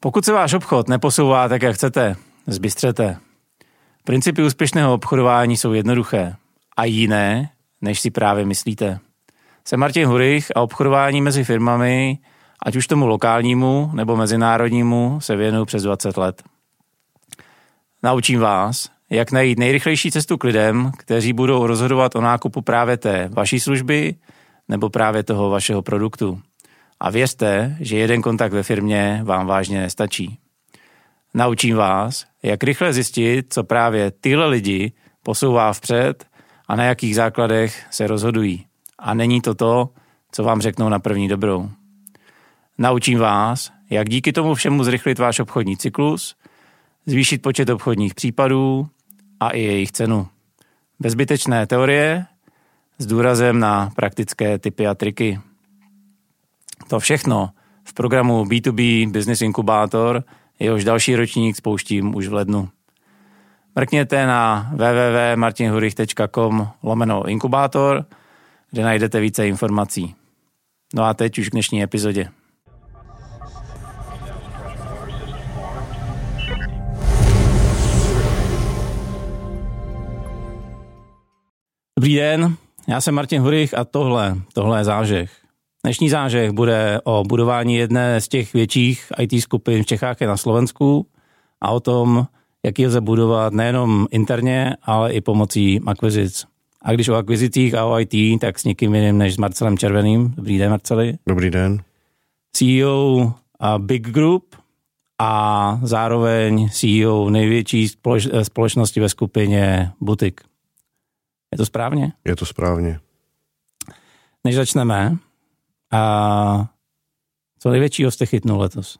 Pokud se váš obchod neposouvá tak, jak chcete, zbystřete. Principy úspěšného obchodování jsou jednoduché a jiné, než si právě myslíte. Jsem Martin Hurich a obchodování mezi firmami, ať už tomu lokálnímu nebo mezinárodnímu, se věnuju přes 20 let. Naučím vás, jak najít nejrychlejší cestu k lidem, kteří budou rozhodovat o nákupu právě té vaší služby nebo právě toho vašeho produktu. A věřte, že jeden kontakt ve firmě vám vážně nestačí. Naučím vás, jak rychle zjistit, co právě tyhle lidi posouvá vpřed a na jakých základech se rozhodují. A není to to, co vám řeknou na první dobrou. Naučím vás, jak díky tomu všemu zrychlit váš obchodní cyklus, zvýšit počet obchodních případů a i jejich cenu. Bez zbytečné teorie s důrazem na praktické typy a triky. To všechno v programu B2B Business Inkubator, jehož další ročník spouštím už v lednu. Mrkněte na www.martinhurich.com lomeno inkubátor, kde najdete více informací. No a teď už k dnešní epizodě. Dobrý den, já jsem Martin Hurich a tohle, tohle je zážeh. Dnešní zážeh bude o budování jedné z těch větších IT skupin v Čechách a na Slovensku a o tom, jak ji lze budovat nejenom interně, ale i pomocí akvizic. A když o akvizicích a o IT, tak s nikým jiným než s Marcelem Červeným. Dobrý den, Marceli. Dobrý den. CEO a Big Group a zároveň CEO největší společnosti ve skupině Butik. Je to správně? Je to správně. Než začneme, a co největšího jste chytnul letos?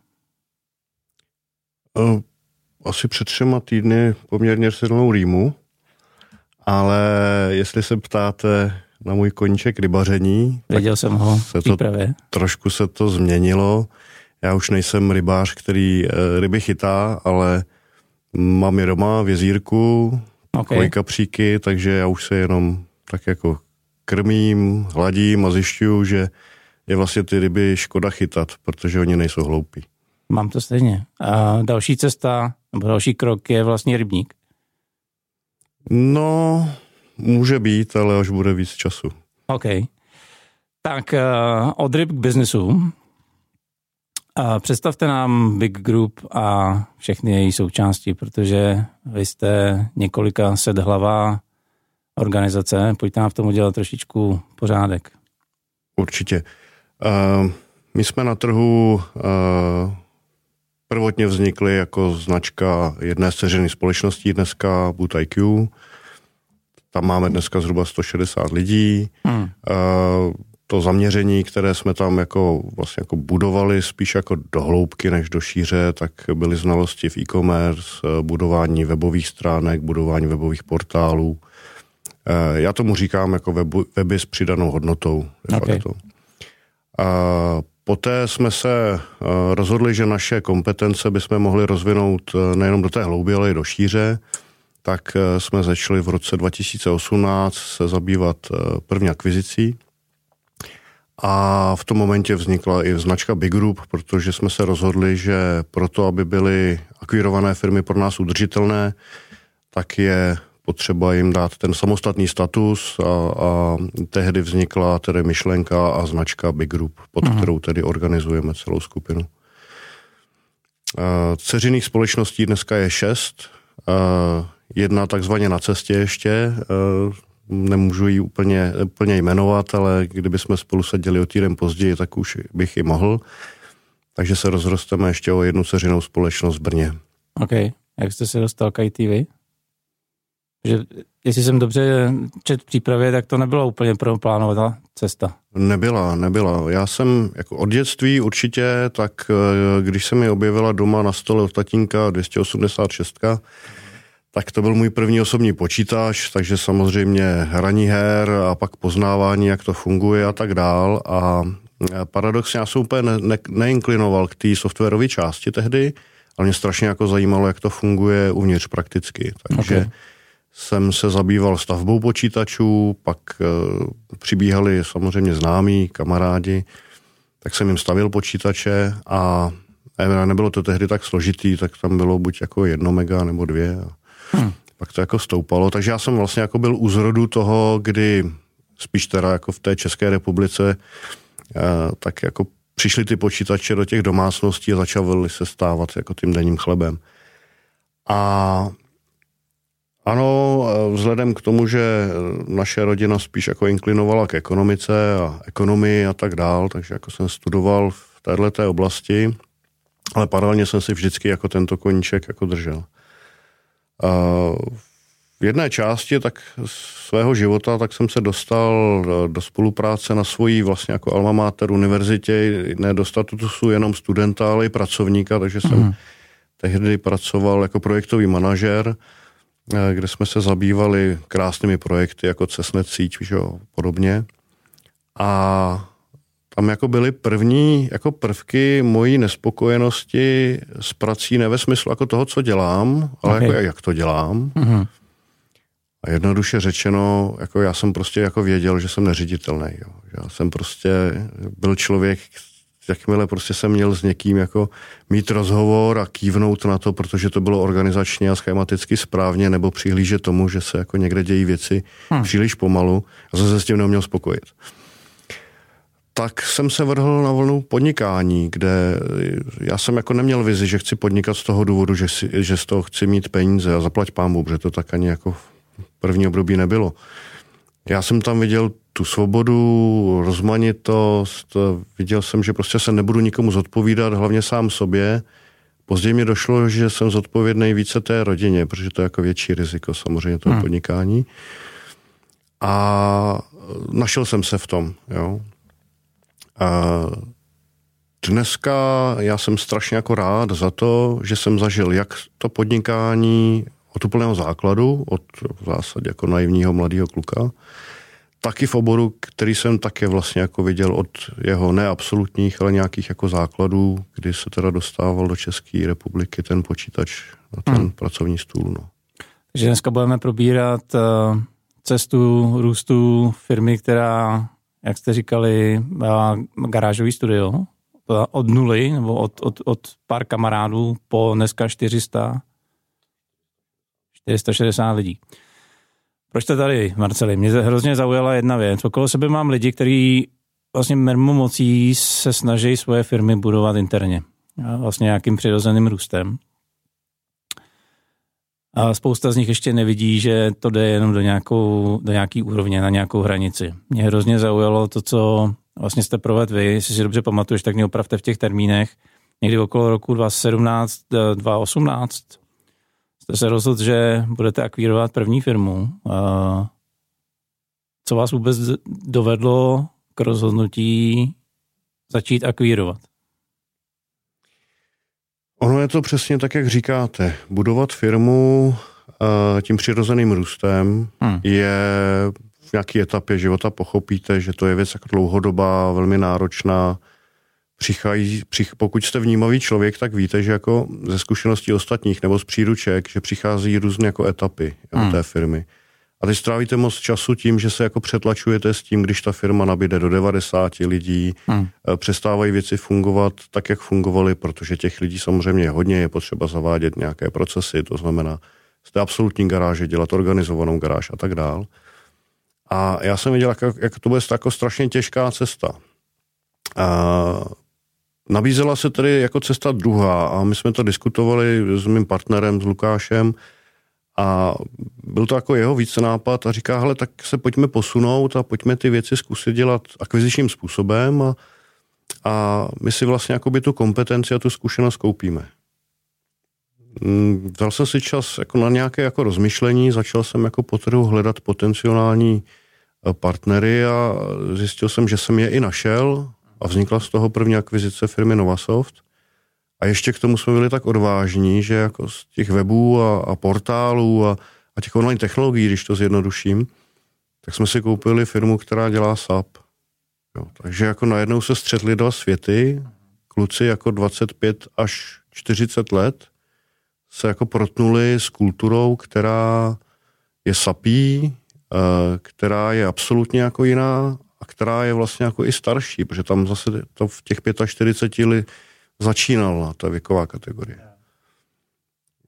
Asi před třema týdny poměrně silnou rýmu, ale jestli se ptáte na můj koníček rybaření, Věděl jsem ho se to, trošku se to změnilo. Já už nejsem rybář, který eh, ryby chytá, ale mám je doma v jezírku, okay. kapříky, takže já už se jenom tak jako krmím, hladím a zjišťuju, že je vlastně ty ryby škoda chytat, protože oni nejsou hloupí. Mám to stejně. A další cesta, nebo další krok je vlastně rybník. No, může být, ale až bude víc času. OK. Tak uh, od ryb k biznesu. Představte nám Big Group a všechny její součásti, protože vy jste několika sedhlavá organizace. Pojďte nám v tom udělat trošičku pořádek. Určitě. Uh, my jsme na trhu uh, prvotně vznikli jako značka jedné z společností dneska Boot IQ. Tam máme dneska zhruba 160 lidí. Hmm. Uh, to zaměření, které jsme tam jako vlastně jako budovali spíš jako do hloubky než do šíře, tak byly znalosti v e-commerce, budování webových stránek, budování webových portálů. Já tomu říkám jako webu, weby s přidanou hodnotou. Okay. A poté jsme se rozhodli, že naše kompetence bychom mohli rozvinout nejenom do té hlouby, ale i do šíře. Tak jsme začali v roce 2018 se zabývat první akvizicí a v tom momentě vznikla i značka Big Group, protože jsme se rozhodli, že proto, aby byly akvírované firmy pro nás udržitelné, tak je potřeba jim dát ten samostatný status a, a tehdy vznikla tedy myšlenka a značka Big Group, pod. Mhm. kterou tedy organizujeme celou skupinu. Ceřiných společností dneska je šest, jedna takzvaně na cestě ještě, nemůžu ji úplně, úplně jmenovat, ale kdyby jsme spolu seděli o týden později, tak už bych ji mohl. Takže se rozrosteme ještě o jednu ceřinou společnost v Brně. OK. Jak jste se dostal k ITV? Že, jestli jsem dobře čet přípravě, tak to nebyla úplně plánovaná cesta. Nebyla, nebyla. Já jsem jako od dětství určitě, tak eh, když se mi objevila doma na stole od tatínka 286, tak to byl můj první osobní počítač, takže samozřejmě hraní her a pak poznávání, jak to funguje a tak dál. A paradoxně já jsem úplně ne, ne, neinklinoval k té softwarové části tehdy, ale mě strašně jako zajímalo, jak to funguje uvnitř prakticky. Takže okay. Jsem se zabýval stavbou počítačů, pak e, přibíhali samozřejmě známí, kamarádi, tak jsem jim stavil počítače a A nebylo to tehdy tak složitý, tak tam bylo buď jako jedno mega nebo dvě. A hmm. Pak to jako stoupalo. Takže já jsem vlastně jako byl u zrodu toho, kdy spíš teda jako v té České republice, tak jako přišly ty počítače do těch domácností a začaly se stávat jako tím denním chlebem. A ano, vzhledem k tomu, že naše rodina spíš jako inklinovala k ekonomice a ekonomii a tak dál, takže jako jsem studoval v této oblasti, ale paralelně jsem si vždycky jako tento koníček jako držel. V jedné části tak svého života tak jsem se dostal do spolupráce na svojí vlastně jako alma mater univerzitě, ne do statusu jenom studenta, ale i pracovníka, takže jsem mm. tehdy pracoval jako projektový manažer, eh, kde jsme se zabývali krásnými projekty jako Cessnet síť, a podobně. A tam jako byly první jako prvky mojí nespokojenosti s prací, ne ve smyslu jako toho, co dělám, ale okay. jako jak to dělám. Mm-hmm. A jednoduše řečeno, jako já jsem prostě jako věděl, že jsem neřiditelný. Jo. Já jsem prostě byl člověk, jakmile prostě jsem měl s někým jako mít rozhovor a kývnout na to, protože to bylo organizačně a schematicky správně, nebo přihlížet tomu, že se jako někde dějí věci hmm. příliš pomalu a jsem se s tím neměl spokojit tak jsem se vrhl na vlnu podnikání, kde já jsem jako neměl vizi, že chci podnikat z toho důvodu, že, si, že z toho chci mít peníze a zaplať pámu, protože to tak ani jako v první období nebylo. Já jsem tam viděl tu svobodu, rozmanitost, viděl jsem, že prostě se nebudu nikomu zodpovídat, hlavně sám sobě. Později mi došlo, že jsem zodpovědný více té rodině, protože to je jako větší riziko samozřejmě toho hmm. podnikání. A našel jsem se v tom, jo. A dneska já jsem strašně jako rád za to, že jsem zažil jak to podnikání od úplného základu, od v zásadě jako naivního mladého kluka, taky v oboru, který jsem také vlastně jako viděl od jeho neabsolutních, ale nějakých jako základů, kdy se teda dostával do České republiky ten počítač na ten hmm. pracovní stůl. No. Takže dneska budeme probírat uh, cestu růstu firmy, která jak jste říkali, garážový studio od nuly, nebo od, od, od pár kamarádů po dneska 400, 460 lidí. Proč jste tady, Marceli? Mě hrozně zaujala jedna věc. Okolo sebe mám lidi, kteří vlastně mocí se snaží svoje firmy budovat interně. Vlastně nějakým přirozeným růstem. A spousta z nich ještě nevidí, že to jde jenom do, nějakou, do nějaký úrovně, na nějakou hranici. Mě hrozně zaujalo to, co vlastně jste provedl vy, jestli si dobře pamatuješ, tak mě opravte v těch termínech. Někdy okolo roku 2017, 2018 jste se rozhodl, že budete akvírovat první firmu. Co vás vůbec dovedlo k rozhodnutí začít akvírovat? Ono je to přesně tak, jak říkáte. Budovat firmu uh, tím přirozeným růstem hmm. je v nějaké etapě života pochopíte, že to je věc jako dlouhodobá, velmi náročná. Přichází, přich, pokud jste vnímavý člověk, tak víte, že jako ze zkušeností ostatních nebo z příruček, že přichází různé jako etapy hmm. té firmy. A teď strávíte moc času tím, že se jako přetlačujete s tím, když ta firma nabíde do 90 lidí, hmm. Eh, přestávají věci fungovat tak, jak fungovaly, protože těch lidí samozřejmě je hodně, je potřeba zavádět nějaké procesy, to znamená z té absolutní garáže dělat organizovanou garáž a tak dál. A já jsem viděl, jak, jak to bude jako strašně těžká cesta. A nabízela se tedy jako cesta druhá a my jsme to diskutovali s mým partnerem, s Lukášem, a byl to jako jeho více nápad a říká, hele, tak se pojďme posunout a pojďme ty věci zkusit dělat akvizičním způsobem a, a my si vlastně jakoby tu kompetenci a tu zkušenost koupíme. Mm, dal jsem si čas jako na nějaké jako rozmyšlení, začal jsem jako po trhu hledat potenciální eh, partnery a zjistil jsem, že jsem je i našel a vznikla z toho první akvizice firmy Novasoft – a ještě k tomu jsme byli tak odvážní, že jako z těch webů a, a portálů a, a těch online technologií, když to zjednoduším, tak jsme si koupili firmu, která dělá SAP. Jo, takže jako najednou se střetli dva světy, kluci jako 25 až 40 let se jako protnuli s kulturou, která je sapí, eh, která je absolutně jako jiná která je vlastně jako i starší, protože tam zase to v těch 45 začínala ta věková kategorie.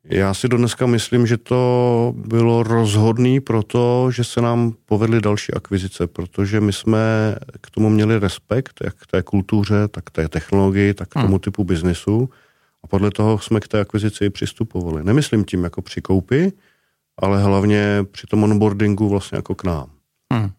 Já si do dneska myslím, že to bylo rozhodný pro to, že se nám povedly další akvizice, protože my jsme k tomu měli respekt, jak k té kultuře, tak k té technologii, tak k tomu hmm. typu biznisu. A podle toho jsme k té akvizici přistupovali. Nemyslím tím jako při koupi, ale hlavně při tom onboardingu vlastně jako k nám. Hmm.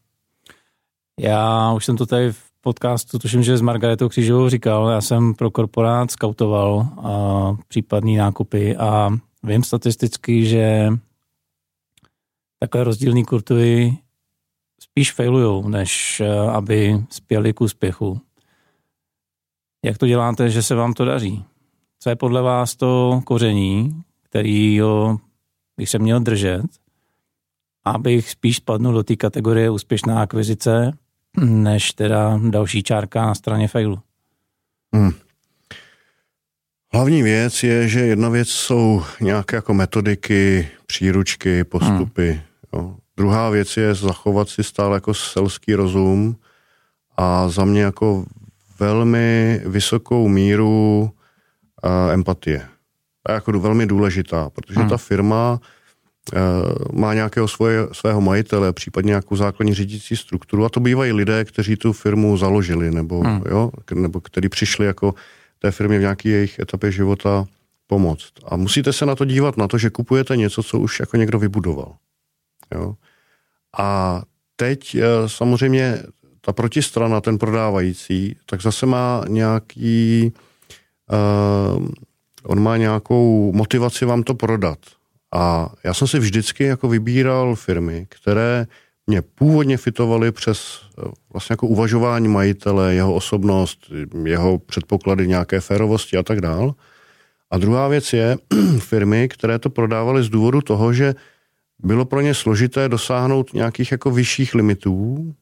Já už jsem to tady v podcastu, tuším, že s Margaretou Křížovou říkal, já jsem pro korporát skautoval a případný nákupy a vím statisticky, že takové rozdílné kurtovy spíš failujou, než eh, aby spěli k úspěchu. Jak to děláte, že se vám to daří? Co je podle vás to koření, který ho bych se měl držet, abych spíš spadnul do té kategorie úspěšná akvizice, než teda další čárka na straně failu. Hmm. Hlavní věc je, že jedna věc jsou nějaké jako metodiky, příručky, postupy. Hmm. Jo. Druhá věc je zachovat si stále jako selský rozum a za mě jako velmi vysokou míru uh, empatie. To je jako velmi důležitá, protože hmm. ta firma má nějakého svoje, svého majitele, případně nějakou základní řídící strukturu a to bývají lidé, kteří tu firmu založili nebo, hmm. jo, nebo kteří přišli jako té firmě v nějaké jejich etapě života pomoct. A musíte se na to dívat na to, že kupujete něco, co už jako někdo vybudoval. Jo? A teď eh, samozřejmě ta protistrana, ten prodávající, tak zase má nějaký, uh, on má nějakou motivaci vám to prodat. A já jsem si vždycky jako vybíral firmy, které mě původně fitovaly přes eh, vlastně jako uvažování majitele, jeho osobnost, jeho předpoklady nějaké férovosti a tak dál. A druhá věc je firmy, které to prodávaly z důvodu toho, že bylo pro ně složité dosáhnout nějakých jako vyšších limitů,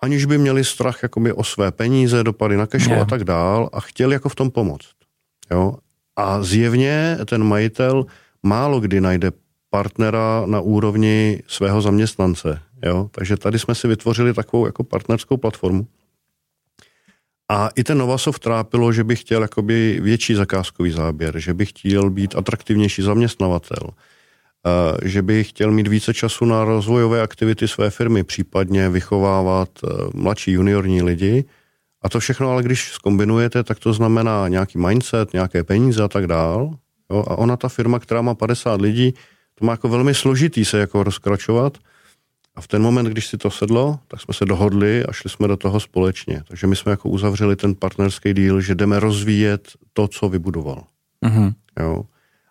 aniž by měli strach jakoby o své peníze, dopady na cash yeah. a tak dál a chtěli jako v tom pomoct. Jo? A zjevně ten majitel málo kdy najde partnera na úrovni svého zaměstnance. Jo? Takže tady jsme si vytvořili takovou jako partnerskou platformu. A i ten Novasoft trápilo, že bych chtěl jakoby větší zakázkový záběr, že bych chtěl být atraktivnější zaměstnavatel, že bych chtěl mít více času na rozvojové aktivity své firmy, případně vychovávat e, mladší juniorní lidi. A to všechno, ale když skombinujete, tak to znamená nějaký mindset, nějaké peníze a tak dál. Jo? A ona, ta firma, která má 50 lidí, to má jako velmi složitý se jako rozkračovat. A v ten moment, když si to sedlo, tak jsme se dohodli a šli jsme do toho společně. Takže my jsme jako uzavřeli ten partnerský díl, že jdeme rozvíjet to, co vybudoval. Mm-hmm. Jo.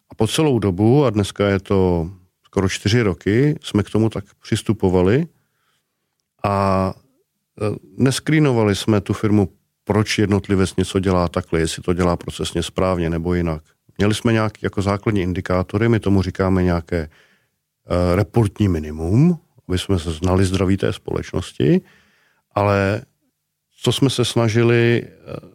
A po celou dobu, a dneska je to skoro čtyři roky, jsme k tomu tak přistupovali a e, neskrínovali jsme tu firmu, proč jednotlivec něco dělá takhle, jestli to dělá procesně správně nebo jinak. Měli jsme nějaké jako základní indikátory, my tomu říkáme nějaké uh, reportní minimum, aby jsme se znali zdraví té společnosti, ale co jsme se snažili uh,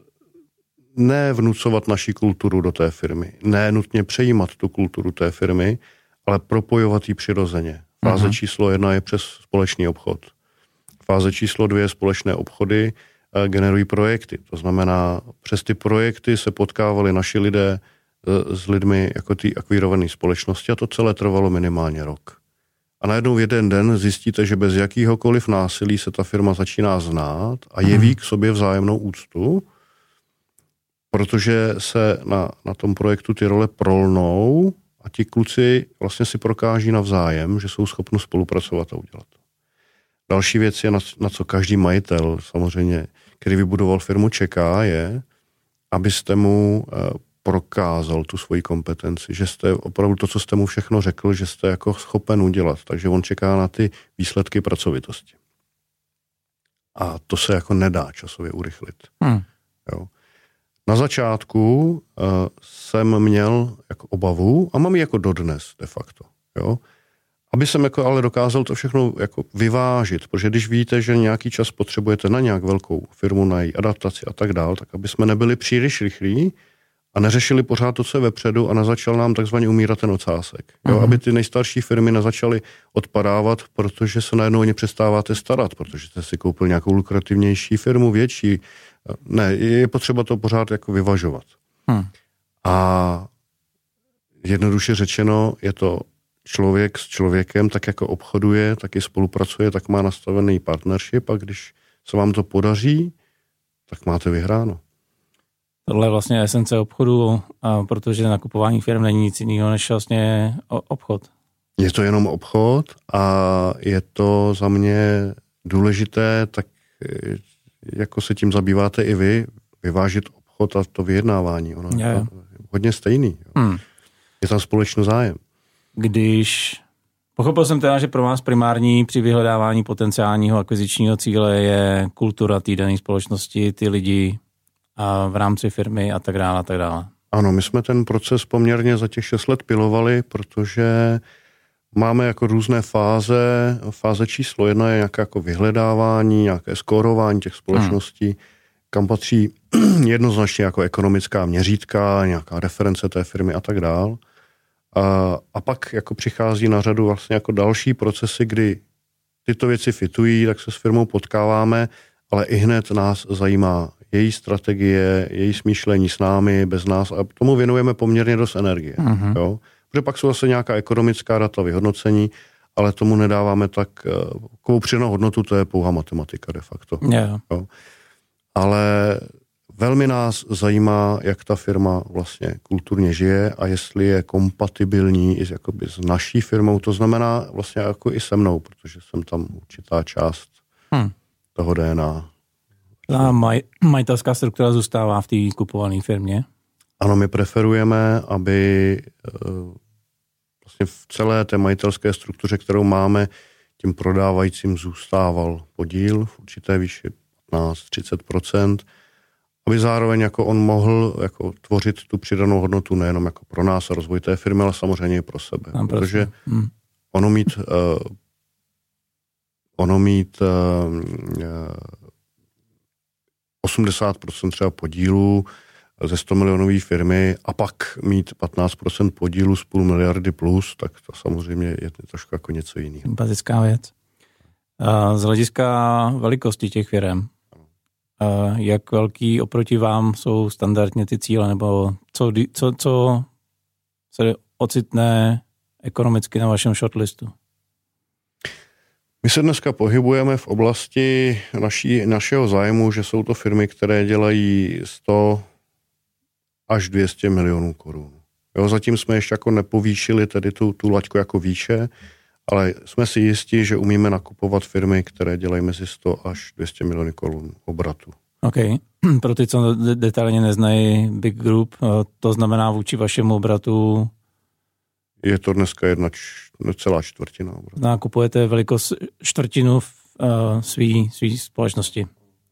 ne vnucovat naši kulturu do té firmy, ne nutně přejímat tu kulturu té firmy, ale propojovat ji přirozeně. Fáze uh-huh. číslo jedna je přes společný obchod. Fáze číslo dvě společné obchody uh, generují projekty. To znamená, přes ty projekty se potkávali naši lidé s lidmi jako ty akvírované společnosti a to celé trvalo minimálně rok. A najednou v jeden den zjistíte, že bez jakýhokoliv násilí se ta firma začíná znát a jeví mhm. k sobě vzájemnou úctu, protože se na, na tom projektu ty role prolnou a ti kluci vlastně si prokáží navzájem, že jsou schopni spolupracovat a udělat to. Další věc je, na, na co každý majitel samozřejmě, který vybudoval firmu, čeká, je, abyste mu e, prokázal tu svoji kompetenci, že jste opravdu to, co jste mu všechno řekl, že jste jako schopen udělat. Takže on čeká na ty výsledky pracovitosti. A to se jako nedá časově urychlit. Hmm. Jo. Na začátku uh, jsem měl jako obavu, a mám ji jako dodnes de facto, jo, aby jsem jako ale dokázal to všechno jako vyvážit, protože když víte, že nějaký čas potřebujete na nějak velkou firmu, na její adaptaci a tak dál, tak aby jsme nebyli příliš rychlí, a neřešili pořád to, co je vepředu a nezačal nám takzvaně umírat ten ocásek. Jo, uh-huh. Aby ty nejstarší firmy nezačaly odpadávat, protože se najednou o ně přestáváte starat, protože jste si koupil nějakou lukrativnější firmu, větší. Ne, je potřeba to pořád jako vyvažovat. Hmm. A jednoduše řečeno, je to člověk s člověkem, tak jako obchoduje, tak i spolupracuje, tak má nastavený partnership a když se vám to podaří, tak máte vyhráno. Tohle je vlastně esence obchodu, a protože nakupování firm není nic jiného než vlastně obchod. Je to jenom obchod a je to za mě důležité, tak eh, jako se tím zabýváte i vy, vyvážit obchod a to vyjednávání. Ono je, je hodně stejný. Hmm. Je tam společný zájem. Když Pochopil jsem teda, že pro vás primární při vyhledávání potenciálního akvizičního cíle je kultura té dané společnosti, ty lidi a v rámci firmy a tak dále a tak dále. Ano, my jsme ten proces poměrně za těch 6 let pilovali, protože máme jako různé fáze. Fáze číslo jedna je nějaké jako vyhledávání, nějaké skórování těch společností, hmm. kam patří jednoznačně jako ekonomická měřítka, nějaká reference té firmy a tak dále. A, a pak jako přichází na řadu vlastně jako další procesy, kdy tyto věci fitují, tak se s firmou potkáváme, ale i hned nás zajímá její strategie, její smýšlení s námi, bez nás a tomu věnujeme poměrně dost energie. Mm-hmm. Jo? Protože pak jsou zase nějaká ekonomická data, vyhodnocení, ale tomu nedáváme tak takovou přidanou hodnotu, to je pouhá matematika de facto. Yeah. Jo? Ale Velmi nás zajímá, jak ta firma vlastně kulturně žije a jestli je kompatibilní i jakoby s naší firmou, to znamená vlastně jako i se mnou, protože jsem tam určitá část hmm. Toho DNA. A maj, majitelská struktura zůstává v té kupované firmě? Ano, my preferujeme, aby eh, vlastně v celé té majitelské struktuře, kterou máme, tím prodávajícím zůstával podíl v určité výši 15-30%, aby zároveň jako on mohl jako tvořit tu přidanou hodnotu nejenom jako pro nás a rozvoj té firmy, ale samozřejmě i pro sebe. Protože hmm. ono mít uh, ono mít uh, uh, 80% třeba podílu ze 100 milionové firmy a pak mít 15% podílu z půl miliardy plus, tak to samozřejmě je trošku jako něco jiného. Sympatická věc. Z hlediska velikosti těch firm, jak velký oproti vám jsou standardně ty cíle, nebo co, co, co se ocitne ekonomicky na vašem shortlistu? My se dneska pohybujeme v oblasti naší, našeho zájmu, že jsou to firmy, které dělají 100 až 200 milionů korun. Jo, zatím jsme ještě jako nepovýšili tedy tu, tu laťku jako výše, ale jsme si jistí, že umíme nakupovat firmy, které dělají mezi 100 až 200 milionů korun obratu. OK. Pro ty, co detailně neznají Big Group, eh, to znamená vůči vašemu obratu? Je to dneska jedna celá čtvrtina. Obratu. Nakupujete velikost čtvrtinu v uh, svý, svý společnosti.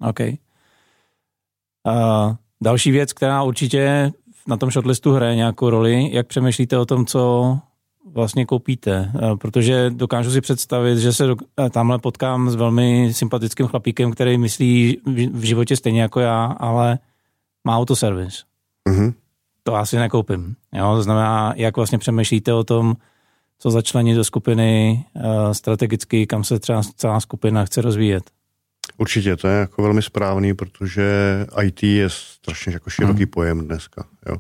OK. Uh, další věc, která určitě na tom shortlistu hraje nějakou roli, jak přemýšlíte o tom, co vlastně koupíte, eh, protože dokážu si představit, že se eh, tamhle potkám s velmi sympatickým chlapíkem, který myslí v životě stejně jako já, ale má autoservis. Mm-hmm. To asi nekoupím. Jo? To znamená, jak vlastně přemýšlíte o tom, co začlenit do skupiny eh, strategicky, kam se třeba celá skupina chce rozvíjet. Určitě, to je jako velmi správný, protože IT je strašně jako široký mm. pojem dneska. Jo.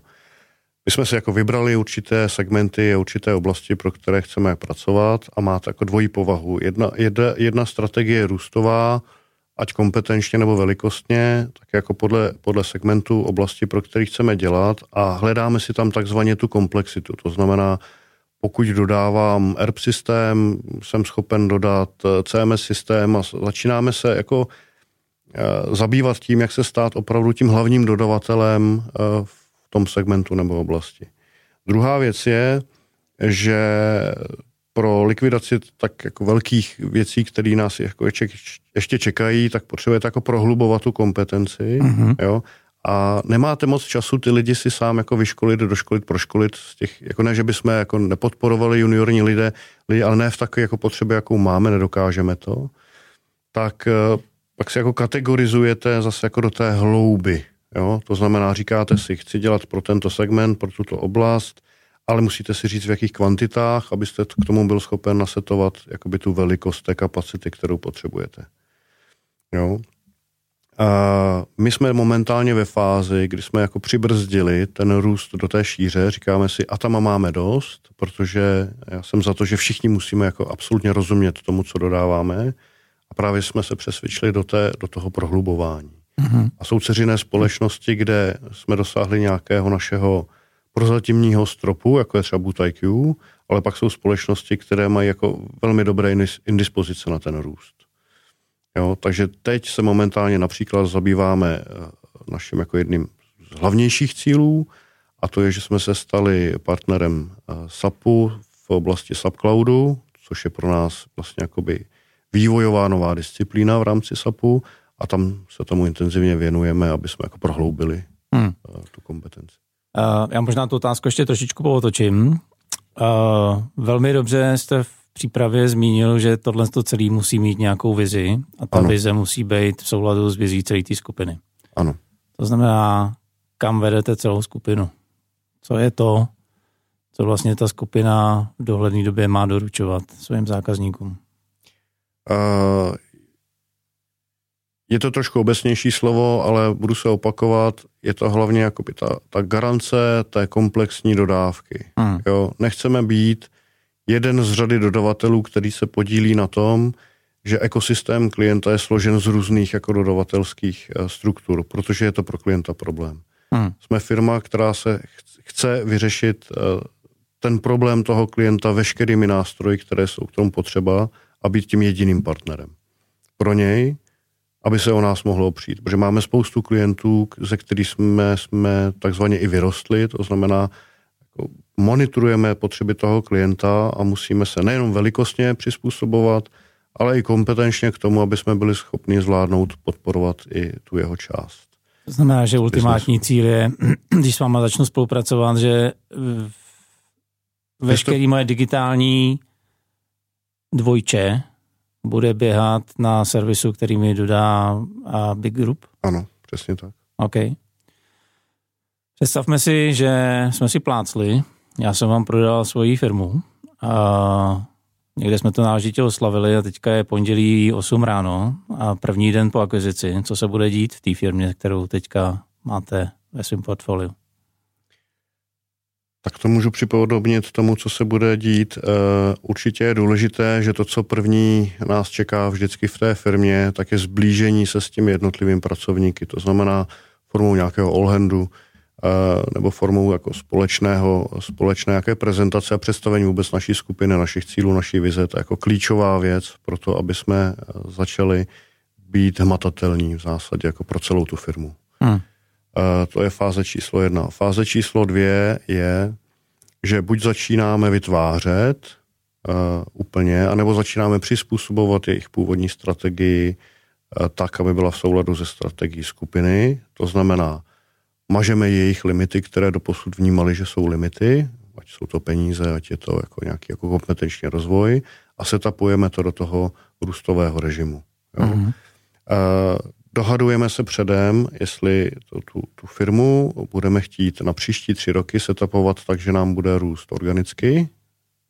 My jsme si jako vybrali určité segmenty, určité oblasti, pro které chceme pracovat a má to jako dvojí povahu. Jedna, jedna, jedna strategie je růstová, ať kompetenčně nebo velikostně, tak jako podle, podle segmentu oblasti, pro který chceme dělat a hledáme si tam takzvaně tu komplexitu. To znamená, pokud dodávám ERP systém, jsem schopen dodat eh, CMS systém a začínáme se jako eh, zabývat tím, jak se stát opravdu tím hlavním dodavatelem v eh, tom segmentu nebo oblasti. Druhá věc je, že pro likvidaci tak jako velkých věcí, které nás jako ještě čekají, tak potřebujete jako prohlubovat tu kompetenci, mm-hmm. jo, a nemáte moc času ty lidi si sám jako vyškolit, doškolit, proškolit z těch, jako ne, že bychom jako nepodporovali juniorní lidé, lidi, ale ne v takové jako potřebě, jakou máme, nedokážeme to, tak eh, pak se jako kategorizujete zase jako do té hlouby, Jo? To znamená, říkáte si, chci dělat pro tento segment, pro tuto oblast, ale musíte si říct, v jakých kvantitách, abyste k tomu byl schopen nasetovat jakoby tu velikost té kapacity, kterou potřebujete. Jo? my jsme momentálně ve fázi, kdy jsme jako přibrzdili ten růst do té šíře, říkáme si, a tam máme dost, protože já jsem za to, že všichni musíme jako absolutně rozumět tomu, co dodáváme a právě jsme se přesvědčili do, té, do toho prohlubování. Mm-hmm. A jsou ceřiné společnosti, kde jsme dosáhli nějakého našeho prozatímního stropu, jako je třeba Boot IQ, ale pak jsou společnosti, které mají jako velmi dobré indispozice na ten růst. Jo, takže teď se momentálně například zabýváme eh, naším jako jedním z hlavnějších cílů, a to je, že jsme se stali partnerem eh, SAPu v oblasti SAP-cloudu, což je pro nás vlastně jakoby vývojová nová disciplína v rámci SAPu a tam se tomu intenzivně věnujeme, aby jsme jako prohloubili hmm. Eh, tu kompetenci. Uh, já možná tu otázku ještě trošičku pootočím. Uh, velmi dobře jste v přípravě zmínil, že tohle to celé musí mít nějakou vizi a ta ano. vize musí být v souladu s vizí celé té skupiny. Ano. To znamená, kam vedete celou skupinu. Co je to, co vlastně ta skupina v dohledné době má doručovat svým zákazníkům? Uh, je to trošku obecnější slovo, ale budu se opakovat. Je to hlavně jako ta, ta garance té komplexní dodávky. Hmm. Jo, nechceme být jeden z řady dodavatelů, který se podílí na tom, že ekosystém klienta je složen z různých jako dodavatelských eh, struktur, protože je to pro klienta problém. Hmm. Jsme firma, která se chce vyřešit eh, ten problém toho klienta veškerými nástroji, které jsou k tomu potřeba a být tím jediným partnerem. Pro něj, aby se o nás mohlo opřít. Protože máme spoustu klientů, ze kterých jsme, jsme takzvaně i vyrostli, to znamená, jako monitorujeme potřeby toho klienta a musíme se nejenom velikostně přizpůsobovat, ale i kompetenčně k tomu, aby jsme byli schopni zvládnout, podporovat i tu jeho část. To znamená, že ultimátní cíl je, když s váma začnu spolupracovat, že veškerý moje digitální dvojče bude běhat na servisu, který mi dodá Big Group? Ano, přesně tak. OK. Představme si, že jsme si plácli, já jsem vám prodal svoji firmu a někde jsme to náležitě oslavili a teďka je pondělí 8 ráno a první den po akvizici. Co se bude dít v té firmě, kterou teďka máte ve svém portfoliu? Tak to můžu připodobnit tomu, co se bude dít. Eh, určitě je důležité, že to, co první nás čeká vždycky v té firmě, tak je zblížení se s těmi jednotlivými pracovníky. To znamená formou nějakého all-handu, Eh, nebo formou jako společného, společné jaké prezentace a představení vůbec naší skupiny, našich cílů, naší vize. To je jako klíčová věc pro to, aby jsme eh, začali být hmatatelní v zásadě jako pro celou tu firmu. Hmm. To je fáze číslo jedna. Fáze číslo dvě je, že buď začínáme vytvářet uh, úplně, anebo začínáme přizpůsobovat jejich původní strategii uh, tak, aby byla v souladu se strategií skupiny. To znamená, mažeme jejich limity, které do posud vnímali, že jsou limity, ať jsou to peníze, ať je to jako nějaký jako kompetenční rozvoj a setapujeme to do toho růstového režimu. Jo. Mm-hmm. Uh, dohadujeme se předem, jestli to, tu, tu firmu budeme chtít na příští tři roky setapovat tak, že nám bude růst organicky,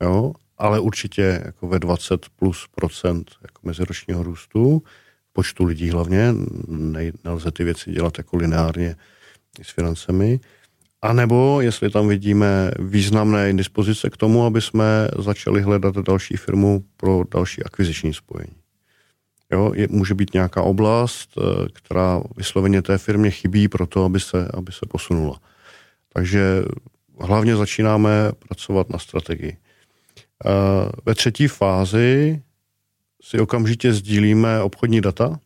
jo, ale určitě jako ve 20 plus procent jako meziročního růstu, počtu lidí hlavně, ne, nelze ty věci dělat jako lineárně s financemi, a nebo jestli tam vidíme významné indispozice k tomu, aby jsme začali hledat další firmu pro další akviziční spojení. Jo, je, může být nějaká oblast, eh, která vysloveně té firmě chybí pro to, aby se, aby se posunula. Takže hlavně začínáme pracovat na strategii. Eh, ve třetí fázi si okamžitě sdílíme obchodní data,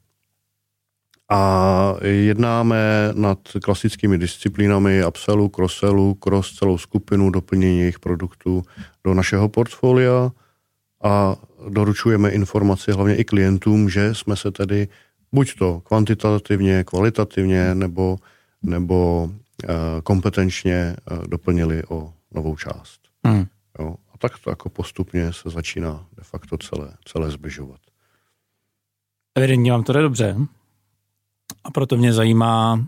a jednáme nad klasickými disciplínami upsellu, crossellu, cross celou skupinu, doplnění jejich produktů do našeho portfolia a doručujeme informaci hlavně i klientům, že jsme se tedy buď to kvantitativně, kvalitativně nebo, nebo uh, kompetenčně uh, doplnili o novou část. Hmm. Jo, a tak to jako postupně se začíná de facto celé, celé zbližovat. Evidentně vám to jde dobře. A proto mě zajímá,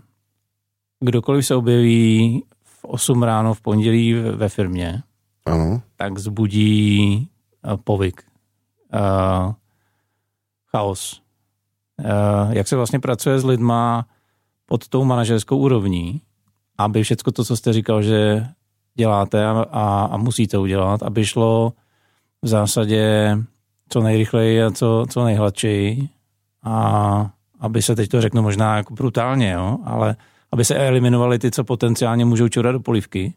kdokoliv se objeví v 8 ráno v pondělí ve firmě, ano. tak zbudí povyk, uh, chaos. jak se vlastně pracuje s lidma pod tou manažerskou úrovní, aby všechno to, co jste říkal, že děláte a, a, a musíte udělat, aby šlo v zásadě co nejrychleji a co, co nejhladčeji a aby se teď to řeknu možná jako brutálně, jo, ale aby se eliminovali ty, co potenciálně můžou čurat do polivky.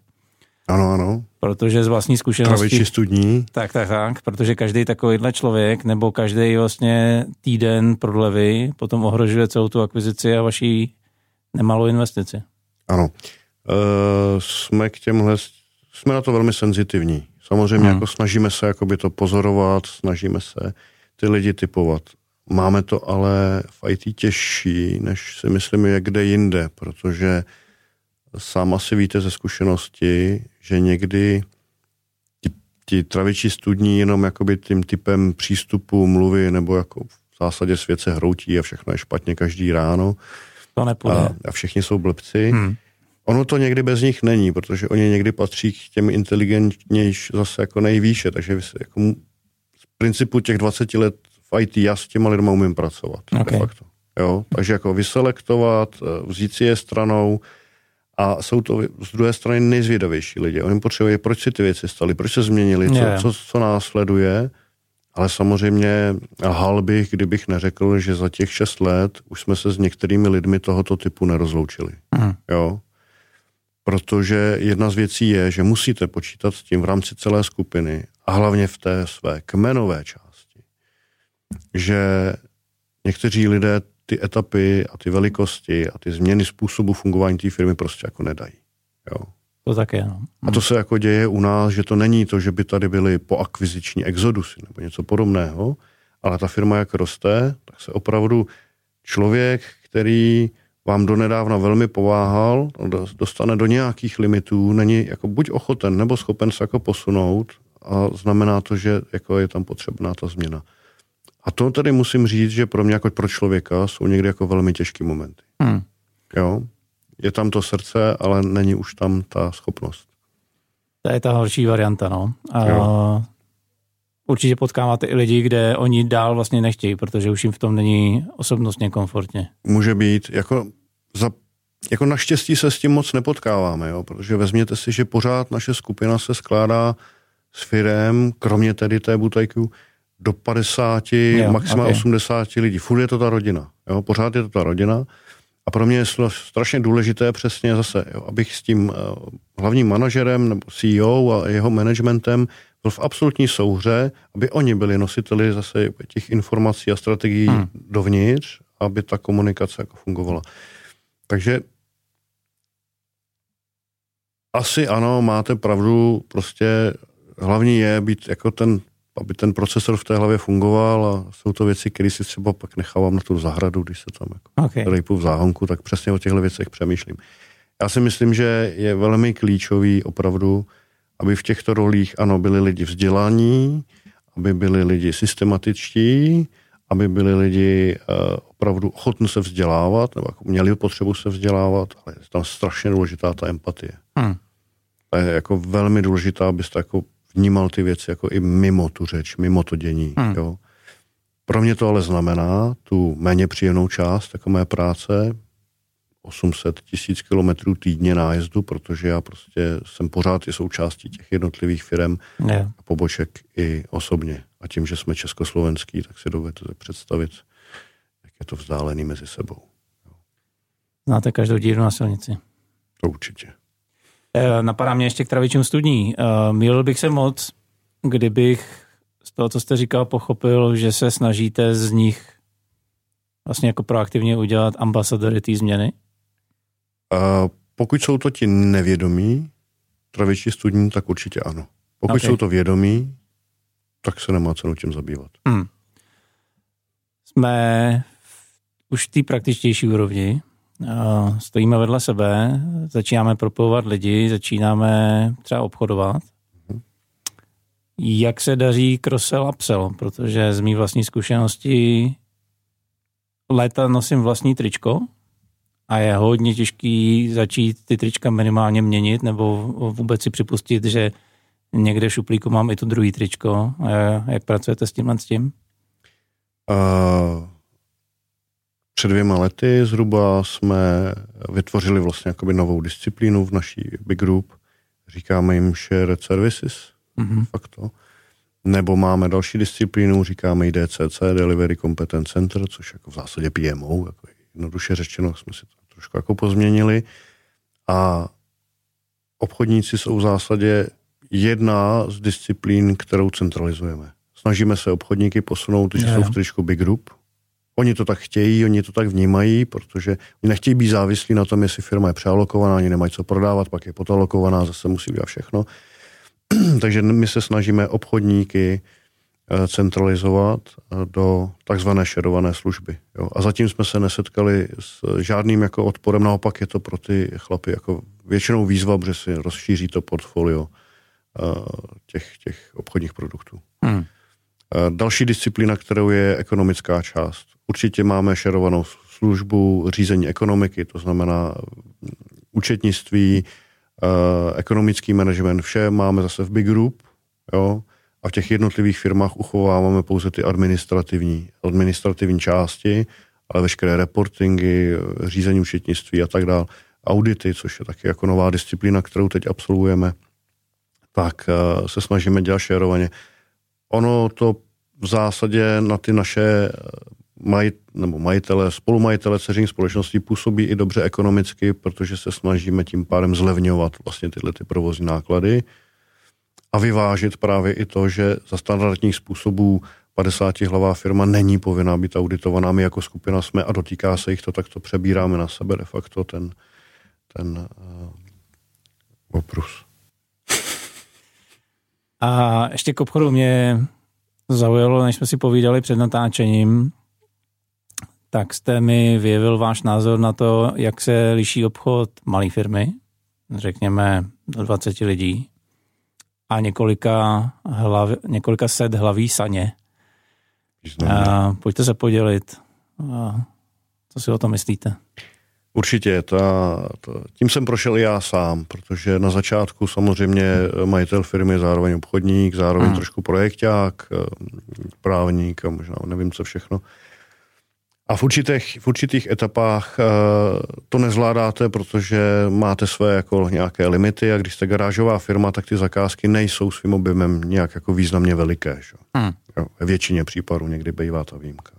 Ano, ano. Protože z vlastní zkušenosti... Traviči studní. Tak, tak, tak, protože každý takovýhle člověk nebo každý vlastně týden prodlevy potom ohrožuje celou tu akvizici a vaší nemalou investici. Ano. E, jsme k těmhle, jsme na to velmi senzitivní. Samozřejmě hmm. jako snažíme se jakoby to pozorovat, snažíme se ty lidi typovat. Máme to ale v IT těžší, než si myslím je kde jinde, protože sám asi víte ze zkušenosti, že někdy ti, ti travičí studní jenom jakoby tím typem přístupu, mluvy, nebo jako v zásadě svět se hroutí a všechno je špatně každý ráno. To nepůjde. A, a všichni jsou blbci. Hmm. Ono to někdy bez nich není, protože oni někdy patří k těm inteligentnější zase jako nejvýše, takže jako z principu těch 20 let v IT já s těma lidma umím pracovat. Okay. De facto. Jo? Takže jako vyselektovat, eh, vzít si je stranou a jsou to z druhé strany nejzvědavější lidi. Oni potřebují, proč si ty věci staly, proč se změnily, co, co, co následuje. Ale samozřejmě hal bych, kdybych neřekl, že za těch šest let už jsme se s některými lidmi tohoto typu nerozloučili. Mm. Jo? Protože jedna z věcí je, že musíte počítat s tím v rámci celé skupiny a hlavně v té své kmenové části, že někteří lidé ty etapy a ty velikosti a ty změny způsobu fungování té firmy prostě jako nedají. Jo. To také, no. A to se jako děje u nás, že to není to, že by tady byly poakviziční exodusy nebo něco podobného, ale ta firma jak roste, tak se opravdu člověk, který vám donedávna velmi pováhal, dostane do nějakých limitů, není jako buď ochoten nebo schopen se jako posunout a znamená to, že jako je tam potřebná ta změna. A to tedy musím říct, že pro mě jako pro člověka jsou někdy jako velmi těžké momenty. Hmm. Jo? Je tam to srdce, ale není už tam ta schopnost. To je ta horší varianta, no. A určitě potkáváte i lidi, kde oni dál vlastně nechtějí, protože už jim v tom není osobnostně komfortně. Může být, jako, za, jako naštěstí se s tím moc nepotkáváme, jo? protože vezměte si, že pořád naše skupina se skládá s firem, kromě tedy té Butajku, do 50, jo, maximálně okay. 80 lidí. Furt je to ta rodina. Jo? Pořád je to ta rodina. A pro mě je strašně důležité přesně zase, jo, abych s tím uh, hlavním manažerem nebo CEO a jeho managementem byl v absolutní souhře, aby oni byli nositeli zase těch informací a strategií hmm. dovnitř, aby ta komunikace jako fungovala. Takže asi ano, máte pravdu, prostě hlavní je být jako ten aby ten procesor v té hlavě fungoval a jsou to věci, které si třeba pak nechávám na tu zahradu, když se tam jako okay. rejpu v záhonku, tak přesně o těchto věcech přemýšlím. Já si myslím, že je velmi klíčový opravdu, aby v těchto rolích, ano, byli lidi vzdělaní, aby byli lidi systematičtí, aby byli lidi uh, opravdu ochotni se vzdělávat, nebo jako měli potřebu se vzdělávat, ale je tam strašně důležitá ta empatie. Hmm. To je jako velmi důležitá, abyste jako vnímal ty věci jako i mimo tu řeč, mimo to dění. Hmm. Jo. Pro mě to ale znamená tu méně příjemnou část jako mé práce, 800 tisíc kilometrů týdně nájezdu, protože já prostě jsem pořád i součástí těch jednotlivých firm yeah. a poboček i osobně. A tím, že jsme československý, tak si dovedete představit, jak je to vzdálený mezi sebou. Znáte každou díru na silnici? To určitě. Eh, napadá mě ještě k travičům studní. Eh, Mýlil bych se moc, kdybych z toho, co jste říkal, pochopil, že se snažíte z nich vlastně jako proaktivně udělat ambasadory té změny? Uh, pokud jsou to ti nevědomí, travičí studní, tak určitě ano. Pokud okay. jsou to vědomí, tak se nemá cenu tím zabývat. Hmm. Jsme už v té praktičtější úrovni stojíme vedle sebe, začínáme propojovat lidi, začínáme třeba obchodovat. Jak se daří krosel a psel, protože z mý vlastní zkušenosti léta nosím vlastní tričko a je hodně těžký začít ty trička minimálně měnit nebo vůbec si připustit, že někde v šuplíku mám i to druhý tričko. Jak pracujete s tímhle s tím? Uh, před dvěma lety zhruba jsme vytvořili vlastně jakoby novou disciplínu v naší Big Group. Říkáme jim Shared Services, mm-hmm. fakt to. Nebo máme další disciplínu, říkáme i DCC, Delivery Competence Center, což jako v zásadě PMO, jako jednoduše řečeno, jsme si to trošku jako pozměnili. A obchodníci jsou v zásadě jedna z disciplín, kterou centralizujeme. Snažíme se obchodníky posunout, když jsou v tričku Big Group. Oni to tak chtějí, oni to tak vnímají, protože oni nechtějí být závislí na tom, jestli firma je přealokovaná, oni nemají co prodávat, pak je potalokovaná, zase musí udělat všechno. Takže my se snažíme obchodníky eh, centralizovat eh, do takzvané šerované služby. Jo. A zatím jsme se nesetkali s žádným jako odporem, naopak je to pro ty chlapy jako většinou výzva, protože si rozšíří to portfolio eh, těch, těch obchodních produktů. Hmm. Další disciplína, kterou je ekonomická část. Určitě máme šerovanou službu řízení ekonomiky, to znamená účetnictví, Eh, ekonomický management, vše máme zase v Big Group, jo, a v těch jednotlivých firmách uchováváme pouze ty administrativní, administrativní části, ale veškeré reportingy, řízení účetnictví a tak dále, audity, což je taky jako nová disciplína, kterou teď absolvujeme, tak uh, se snažíme dělat šerovaně. Ono to v zásadě na ty naše maj, nebo majitele, spolumajitele ceřinných společností působí i dobře ekonomicky, protože se snažíme tím pádem zlevňovat vlastně tyhle ty provozní náklady a vyvážit právě i to, že za standardních způsobů 50 hlavá firma není povinná být auditovaná, my jako skupina jsme a dotýká se jich to, tak to přebíráme na sebe de facto ten, ten uh, oprus. A ještě k obchodu mě zaujalo, než jsme si povídali před natáčením, tak jste mi vyjevil váš názor na to, jak se liší obchod malé firmy, řekněme do 20 lidí, a několika, hlav, několika set hlaví saně. A pojďte se podělit. A co si o tom myslíte? Určitě, ta, ta, tím jsem prošel i já sám, protože na začátku samozřejmě majitel firmy je zároveň obchodník, zároveň hmm. trošku projekták, právník a možná nevím co všechno. A v určitých, v určitých etapách uh, to nezvládáte, protože máte své jako nějaké limity a když jste garážová firma, tak ty zakázky nejsou svým objemem nějak jako významně veliké. Že? Hmm. Jo, ve většině případů někdy bývá ta výjimka.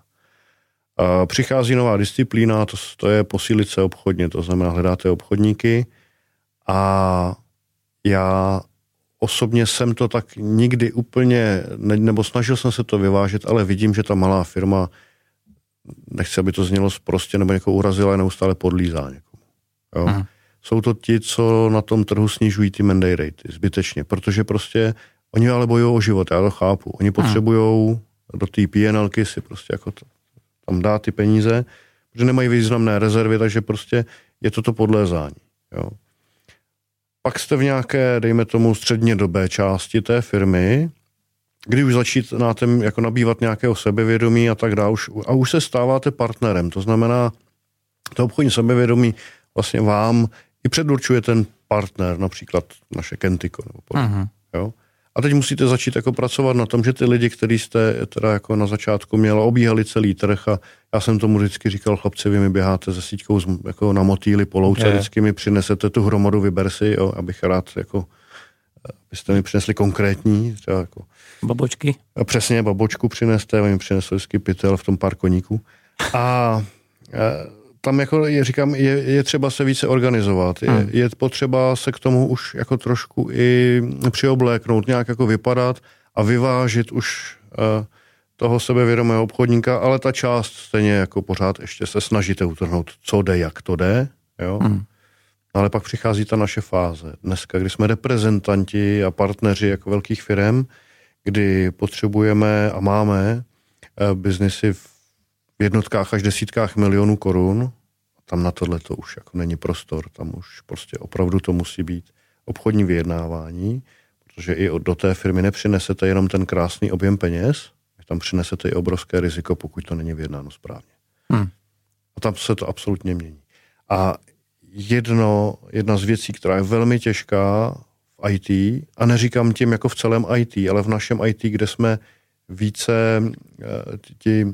Uh, přichází nová disciplína, to, to je posílit se obchodně, to znamená hledáte obchodníky a já osobně jsem to tak nikdy úplně, ne, nebo snažil jsem se to vyvážet, ale vidím, že ta malá firma nechci, aby to znělo prostě nebo někoho urazil, ale neustále podlízá někomu. Jo? Aha. Jsou to ti, co na tom trhu snižují ty mandate ratey zbytečně, protože prostě oni ale bojují o život, já to chápu. Oni potřebují do té PNLky si prostě jako to, tam dát ty peníze, protože nemají významné rezervy, takže prostě je to to podlézání. Jo? Pak jste v nějaké, dejme tomu, středně dobé části té firmy, kdy už začínáte jako nabývat nějakého sebevědomí a tak dále, a už se stáváte partnerem. To znamená, to obchodní sebevědomí vlastně vám i předurčuje ten partner, například naše Kentiko. Nebo uh-huh. jo? A teď musíte začít jako pracovat na tom, že ty lidi, kteří jste teda jako na začátku měla, obíhali celý trh a já jsem tomu vždycky říkal, chlapci, vy mi běháte ze síťkou jako na motýli po louce, je. vždycky mi přinesete tu hromadu, vyber si, jo, abych rád jako abyste mi přinesli konkrétní, třeba jako... Babočky. A přesně, babočku přineste, oni přinesli vždycky pytel v tom pár koníků. A, a tam jako je, říkám, je, je třeba se více organizovat. Je, hmm. je potřeba se k tomu už jako trošku i přiobléknout, nějak jako vypadat a vyvážit už uh, toho sebevědomého obchodníka, ale ta část stejně jako pořád ještě se snažíte utrhnout, co jde, jak to jde. Jo? Hmm. Ale pak přichází ta naše fáze. Dneska, kdy jsme reprezentanti a partneři jako velkých firm, kdy potřebujeme a máme eh, biznesy v jednotkách až desítkách milionů korun, tam na tohle to už jako není prostor, tam už prostě opravdu to musí být obchodní vyjednávání, protože i do té firmy nepřinesete jenom ten krásný objem peněz, tam přinesete i obrovské riziko, pokud to není vyjednáno správně. Hmm. A tam se to absolutně mění. A jedno, jedna z věcí, která je velmi těžká v IT, a neříkám tím jako v celém IT, ale v našem IT, kde jsme více eh, ti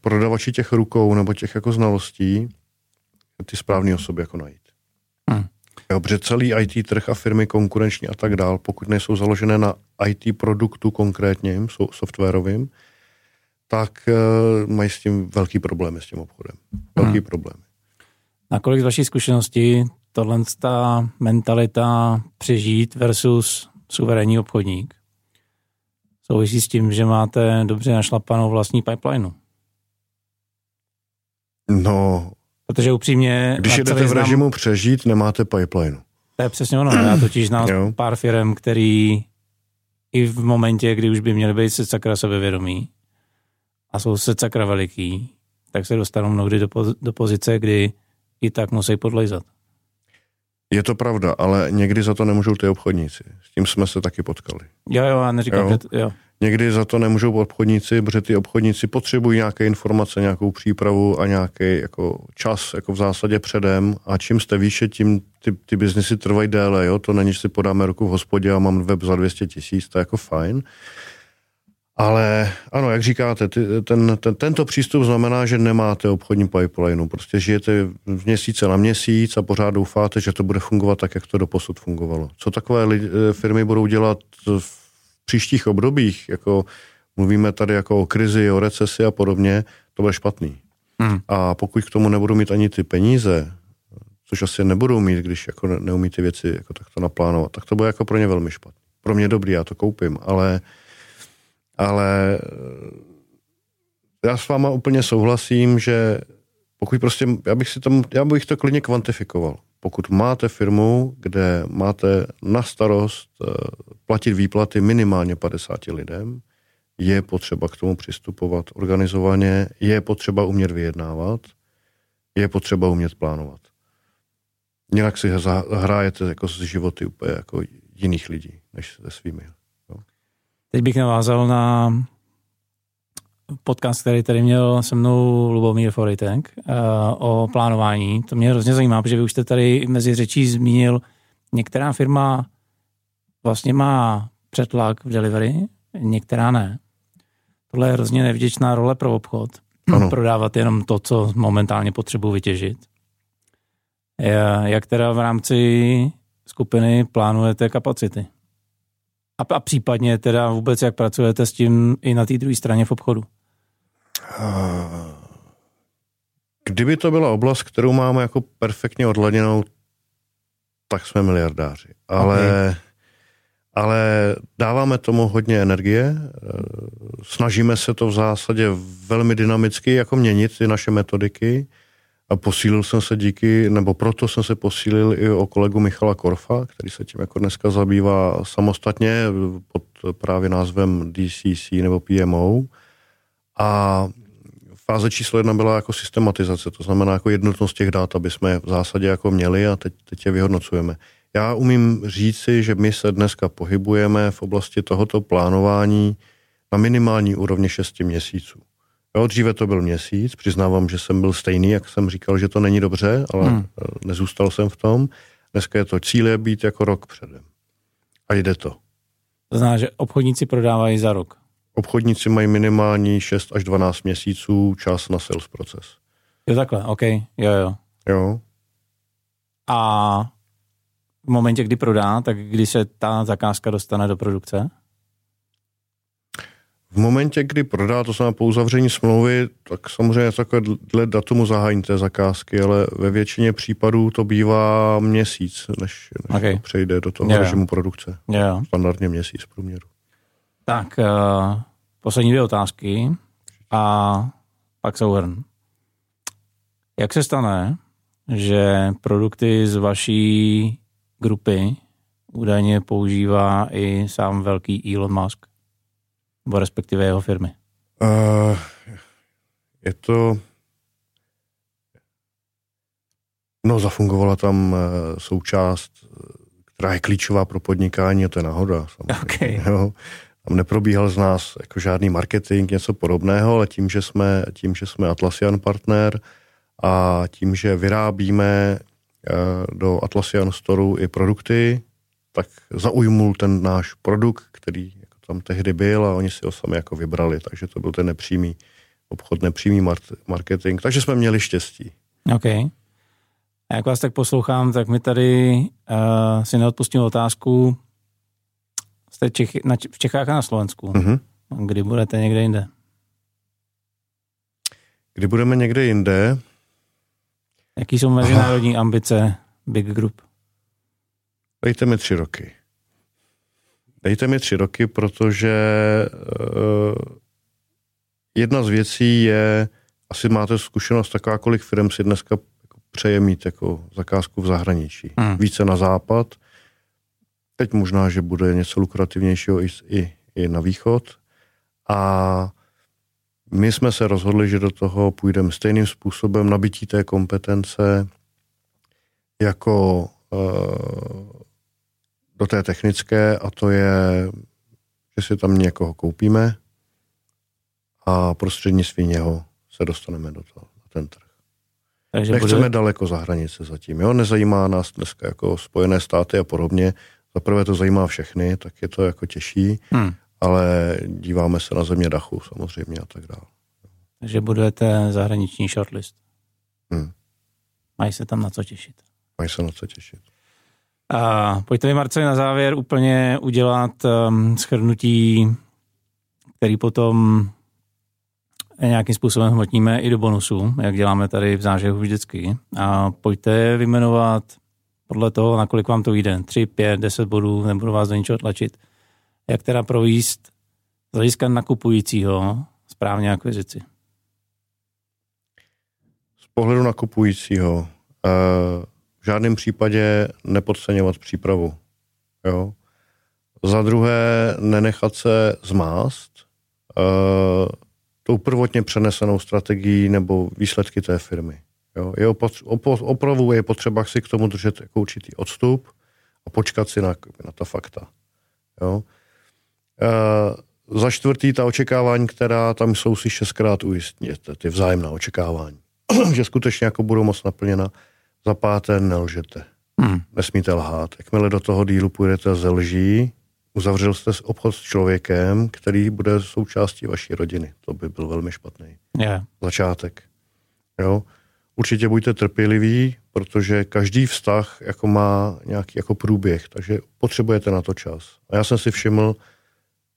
prodavači těch rukou nebo těch jako znalostí ty správné osoby jako najít. Hmm. Jo, protože celý IT trh a firmy konkurenční a tak dál, pokud nejsou založené na IT produktu konkrétním, softwarovým, tak uh, mají s tím velký problémy s tím obchodem. Velký hmm. problém. Kolik z vaší zkušenosti tohle ta mentalita přežít versus suverénní obchodník souvisí s tím, že máte dobře našlapanou vlastní pipeline? No, Protože upřímně... Když jedete v režimu přežít, nemáte pipeline. To je přesně ono. Já totiž znám pár firm, který i v momentě, kdy už by měli být se sakra sebevědomí a jsou se sakra veliký, tak se dostanou mnohdy do, do pozice, kdy i tak musí podlejzat. Je to pravda, ale někdy za to nemůžou ty obchodníci. S tím jsme se taky potkali. Jo, jo, já neříkám, jo. že... Jo. Někdy za to nemůžou obchodníci, protože ty obchodníci potřebují nějaké informace, nějakou přípravu a nějaký jako čas jako v zásadě předem a čím jste výše, tím ty, ty biznesy trvají déle, jo? to není, že si podáme ruku v hospodě a mám web za 200 tisíc, to je jako fajn. Ale ano, jak říkáte, ty, ten, ten, tento přístup znamená, že nemáte obchodní pipeline. Prostě žijete z měsíce na měsíc a pořád doufáte, že to bude fungovat tak, jak to doposud fungovalo. Co takové lidi, firmy budou dělat v příštích obdobích, jako mluvíme tady jako o krizi, o recesi a podobně, to bude špatný. Hmm. A pokud k tomu nebudou mít ani ty peníze, což asi nebudou mít, když jako neumí ty věci jako takto naplánovat, tak to bude jako pro ně velmi špatný. Pro mě dobrý, já to koupím, ale, ale já s váma úplně souhlasím, že pokud prostě, já bych si tam, já bych to klidně kvantifikoval. Pokud máte firmu, kde máte na starost eh, platit výplaty minimálně 50 lidem, je potřeba k tomu přistupovat organizovaně, je potřeba umět vyjednávat, je potřeba umět plánovat. Jinak si hrajete jako z životy úplně jako jiných lidí, než se svými. Teď bych navázal na podcast, který tady měl se mnou Lubomír Foritek uh, o plánování. To mě hrozně zajímá, protože vy už jste tady mezi řečí zmínil, některá firma vlastně má přetlak v delivery, některá ne. Tohle je hrozně nevděčná role pro obchod. Ano. Prodávat jenom to, co momentálně potřebuji vytěžit. Jak teda v rámci skupiny plánujete kapacity? A, a případně teda vůbec jak pracujete s tím i na té druhé straně v obchodu? Kdyby to byla oblast, kterou máme jako perfektně odladěnou, tak jsme miliardáři. Ale, okay. ale dáváme tomu hodně energie, snažíme se to v zásadě velmi dynamicky jako měnit ty naše metodiky a posílil jsem se díky, nebo proto jsem se posílil i o kolegu Michala Korfa, který se tím jako dneska zabývá samostatně pod právě názvem DCC nebo PMO. A fáze číslo jedna byla jako systematizace, to znamená jako jednotnost těch dat, aby jsme v zásadě jako měli a teď, teď je vyhodnocujeme. Já umím říci, že my se dneska pohybujeme v oblasti tohoto plánování na minimální úrovni 6 měsíců. Jo, dříve to byl měsíc, přiznávám, že jsem byl stejný, jak jsem říkal, že to není dobře, ale hmm. nezůstal jsem v tom. Dneska je to cíl je být jako rok předem. A jde to. To znamená, že obchodníci prodávají za rok. Obchodníci mají minimální 6 až 12 měsíců čas na sales proces. Jo, takhle, OK, jo, jo. Jo. A v momentě, kdy prodá, tak kdy se ta zakázka dostane do produkce? V momentě, kdy prodá, to znamená po uzavření smlouvy, tak samozřejmě takové dle datumu zahájení té zakázky, ale ve většině případů to bývá měsíc, než, než okay. to přejde do toho yeah. režimu produkce. Yeah. Standardně měsíc v průměru. Tak, uh, poslední dvě otázky a pak souhrn. Jak se stane, že produkty z vaší grupy údajně používá i sám velký Elon Musk? Nebo respektive jeho firmy? Uh, je to... No, zafungovala tam uh, součást, která je klíčová pro podnikání a to je náhoda. Okay. Jo. Tam neprobíhal z nás jako žádný marketing, něco podobného, ale tím, že jsme, tím, že jsme Atlassian partner a tím, že vyrábíme do Atlassian Storeu i produkty, tak zaujmul ten náš produkt, který tam tehdy byl a oni si ho sami jako vybrali, takže to byl ten nepřímý obchod, nepřímý marketing, takže jsme měli štěstí. OK. A jak vás tak poslouchám, tak mi tady uh, si neodpustím otázku. Jste Čechy, na, v Čechách a na Slovensku. Mm-hmm. Kdy budete někde jinde? Kdy budeme někde jinde? Jaký jsou mezinárodní ambice Big Group? Dejte mi tři roky. Dejte mi tři roky, protože uh, jedna z věcí je, asi máte zkušenost taková, kolik firm si dneska jako přeje mít jako zakázku v zahraničí. Hmm. Více na západ. Teď možná, že bude něco lukrativnějšího i, i, i na východ. A my jsme se rozhodli, že do toho půjdeme stejným způsobem nabití té kompetence jako uh, do té technické a to je, že si tam někoho koupíme a prostřednictvím něho se dostaneme do toho, na ten trh. Takže Nechceme bude... daleko za hranice zatím. Jo? Nezajímá nás dneska jako Spojené státy a podobně. Za prvé to zajímá všechny, tak je to jako těžší, hmm. ale díváme se na země dachu samozřejmě a tak dále. Takže budujete zahraniční shortlist. Hmm. Mají se tam na co těšit. Mají se na co těšit. A pojďte mi, Marce, na závěr úplně udělat um, schrnutí, který potom nějakým způsobem hmotníme i do bonusu, jak děláme tady v zážehu vždycky. A pojďte vyjmenovat podle toho, nakolik vám to jde. 3, 5, 10 bodů, nebudu vás do ničeho tlačit. Jak teda províst z hlediska nakupujícího správně akvizici? Z pohledu nakupujícího uh, v žádném případě nepodceňovat přípravu. Jo? Za druhé, nenechat se zmást uh, tou prvotně přenesenou strategií nebo výsledky té firmy. Jo? Je opravdu je potřeba si k tomu držet jako určitý odstup a počkat si na, na ta fakta. Jo? Uh, za čtvrtý ta očekávání, která tam jsou, si šestkrát ujistněte, ty vzájemná očekávání, že skutečně jako budou moc naplněna. Za páté nelžete. Hmm. Nesmíte lhát. Jakmile do toho dílu půjdete ze lží, uzavřel jste obchod s člověkem, který bude součástí vaší rodiny. To by byl velmi špatný. Yeah. Začátek. Jo? Určitě buďte trpěliví, protože každý vztah jako má nějaký jako průběh, takže potřebujete na to čas. A já jsem si všiml,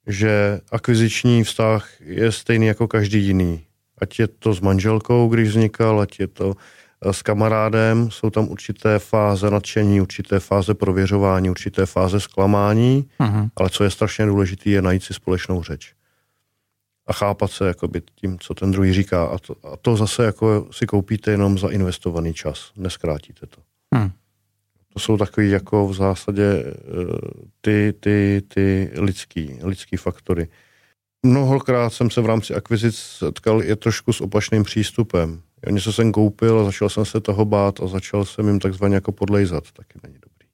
že akviziční vztah je stejný jako každý jiný. Ať je to s manželkou, když vznikal, ať je to s kamarádem, jsou tam určité fáze nadšení, určité fáze prověřování, určité fáze zklamání, uh-huh. ale co je strašně důležité, je najít si společnou řeč. A chápat se jakoby tím, co ten druhý říká. A to, a to zase jako si koupíte jenom za investovaný čas. Neskrátíte to. Uh-huh. To jsou takový jako v zásadě eh, ty, ty, ty lidský, lidský faktory. Mnohokrát jsem se v rámci akvizic setkal je trošku s opačným přístupem Jo, něco jsem koupil a začal jsem se toho bát a začal jsem jim takzvaně jako podlejzat. Taky není dobrý.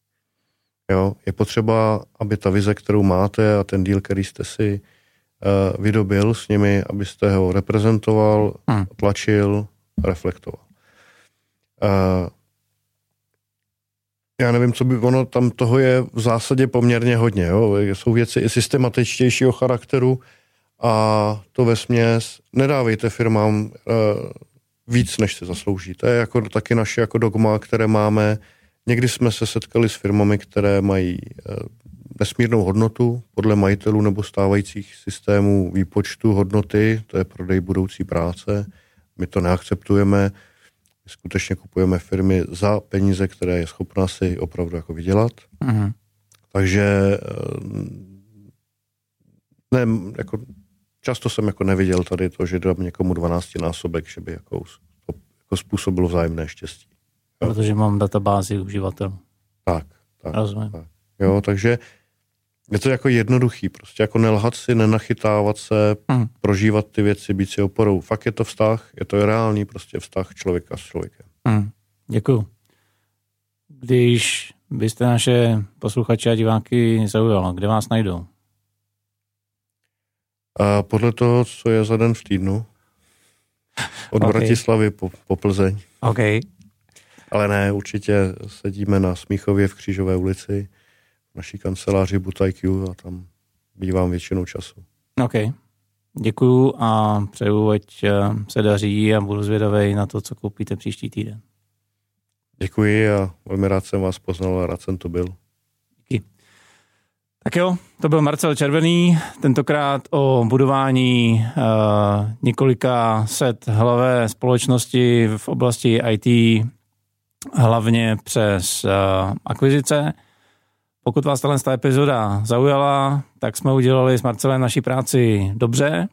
Jo, je potřeba, aby ta vize, kterou máte a ten díl, který jste si uh, vydobil s nimi, abyste ho reprezentoval, hmm. tlačil, reflektoval. Uh, já nevím, co by ono, tam toho je v zásadě poměrně hodně. Jo? Jsou věci i systematičtějšího charakteru a to ve směs nedávejte firmám uh, víc, než se zaslouží. To je jako taky naše jako dogma, které máme. Někdy jsme se setkali s firmami, které mají eh, nesmírnou hodnotu podle majitelů nebo stávajících systémů výpočtu hodnoty, to je prodej budoucí práce. My to neakceptujeme. My skutečně kupujeme firmy za peníze, které je schopná si opravdu jako vydělat. Uh-huh. Takže eh, ne, jako často jsem jako neviděl tady to, že dám někomu 12 násobek, že by jako, jako způsobilo vzájemné štěstí. Jo. Protože mám databázi uživatelů. Tak, tak. Rozumím. Tak. Jo, takže je to jako jednoduchý, prostě jako nelhat si, nenachytávat se, hmm. prožívat ty věci, být si oporou. Fakt je to vztah, je to reálný prostě vztah člověka s člověkem. Hmm. Děkuju. Když byste naše posluchače a diváky zaujalo, kde vás najdou? A podle toho, co je za den v týdnu, od okay. Bratislavy po, po Plzeň. OK. Ale ne, určitě sedíme na Smíchově v Křížové ulici, v naší kanceláři ButIQ a tam bývám většinou času. OK. Děkuju a přeju, ať eh, se daří a budu zvědavý na to, co koupíte příští týden. Děkuji a velmi rád jsem vás poznal a rád jsem tu byl. Tak jo, to byl Marcel Červený, tentokrát o budování uh, několika set hlavé společnosti v oblasti IT, hlavně přes uh, akvizice. Pokud vás tato epizoda zaujala, tak jsme udělali s Marcelem naší práci dobře.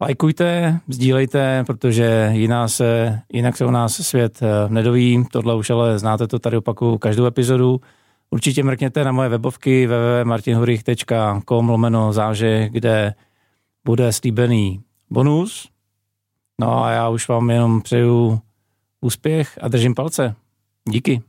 Lajkujte, sdílejte, protože jiná se, jinak se u nás svět eh, nedoví. Tohle už ale znáte to tady opaku každou epizodu. Určitě mrkněte na moje webovky www.martinhurich.com lomeno záže, kde bude slíbený bonus. No a já už vám jenom přeju úspěch a držím palce. Díky.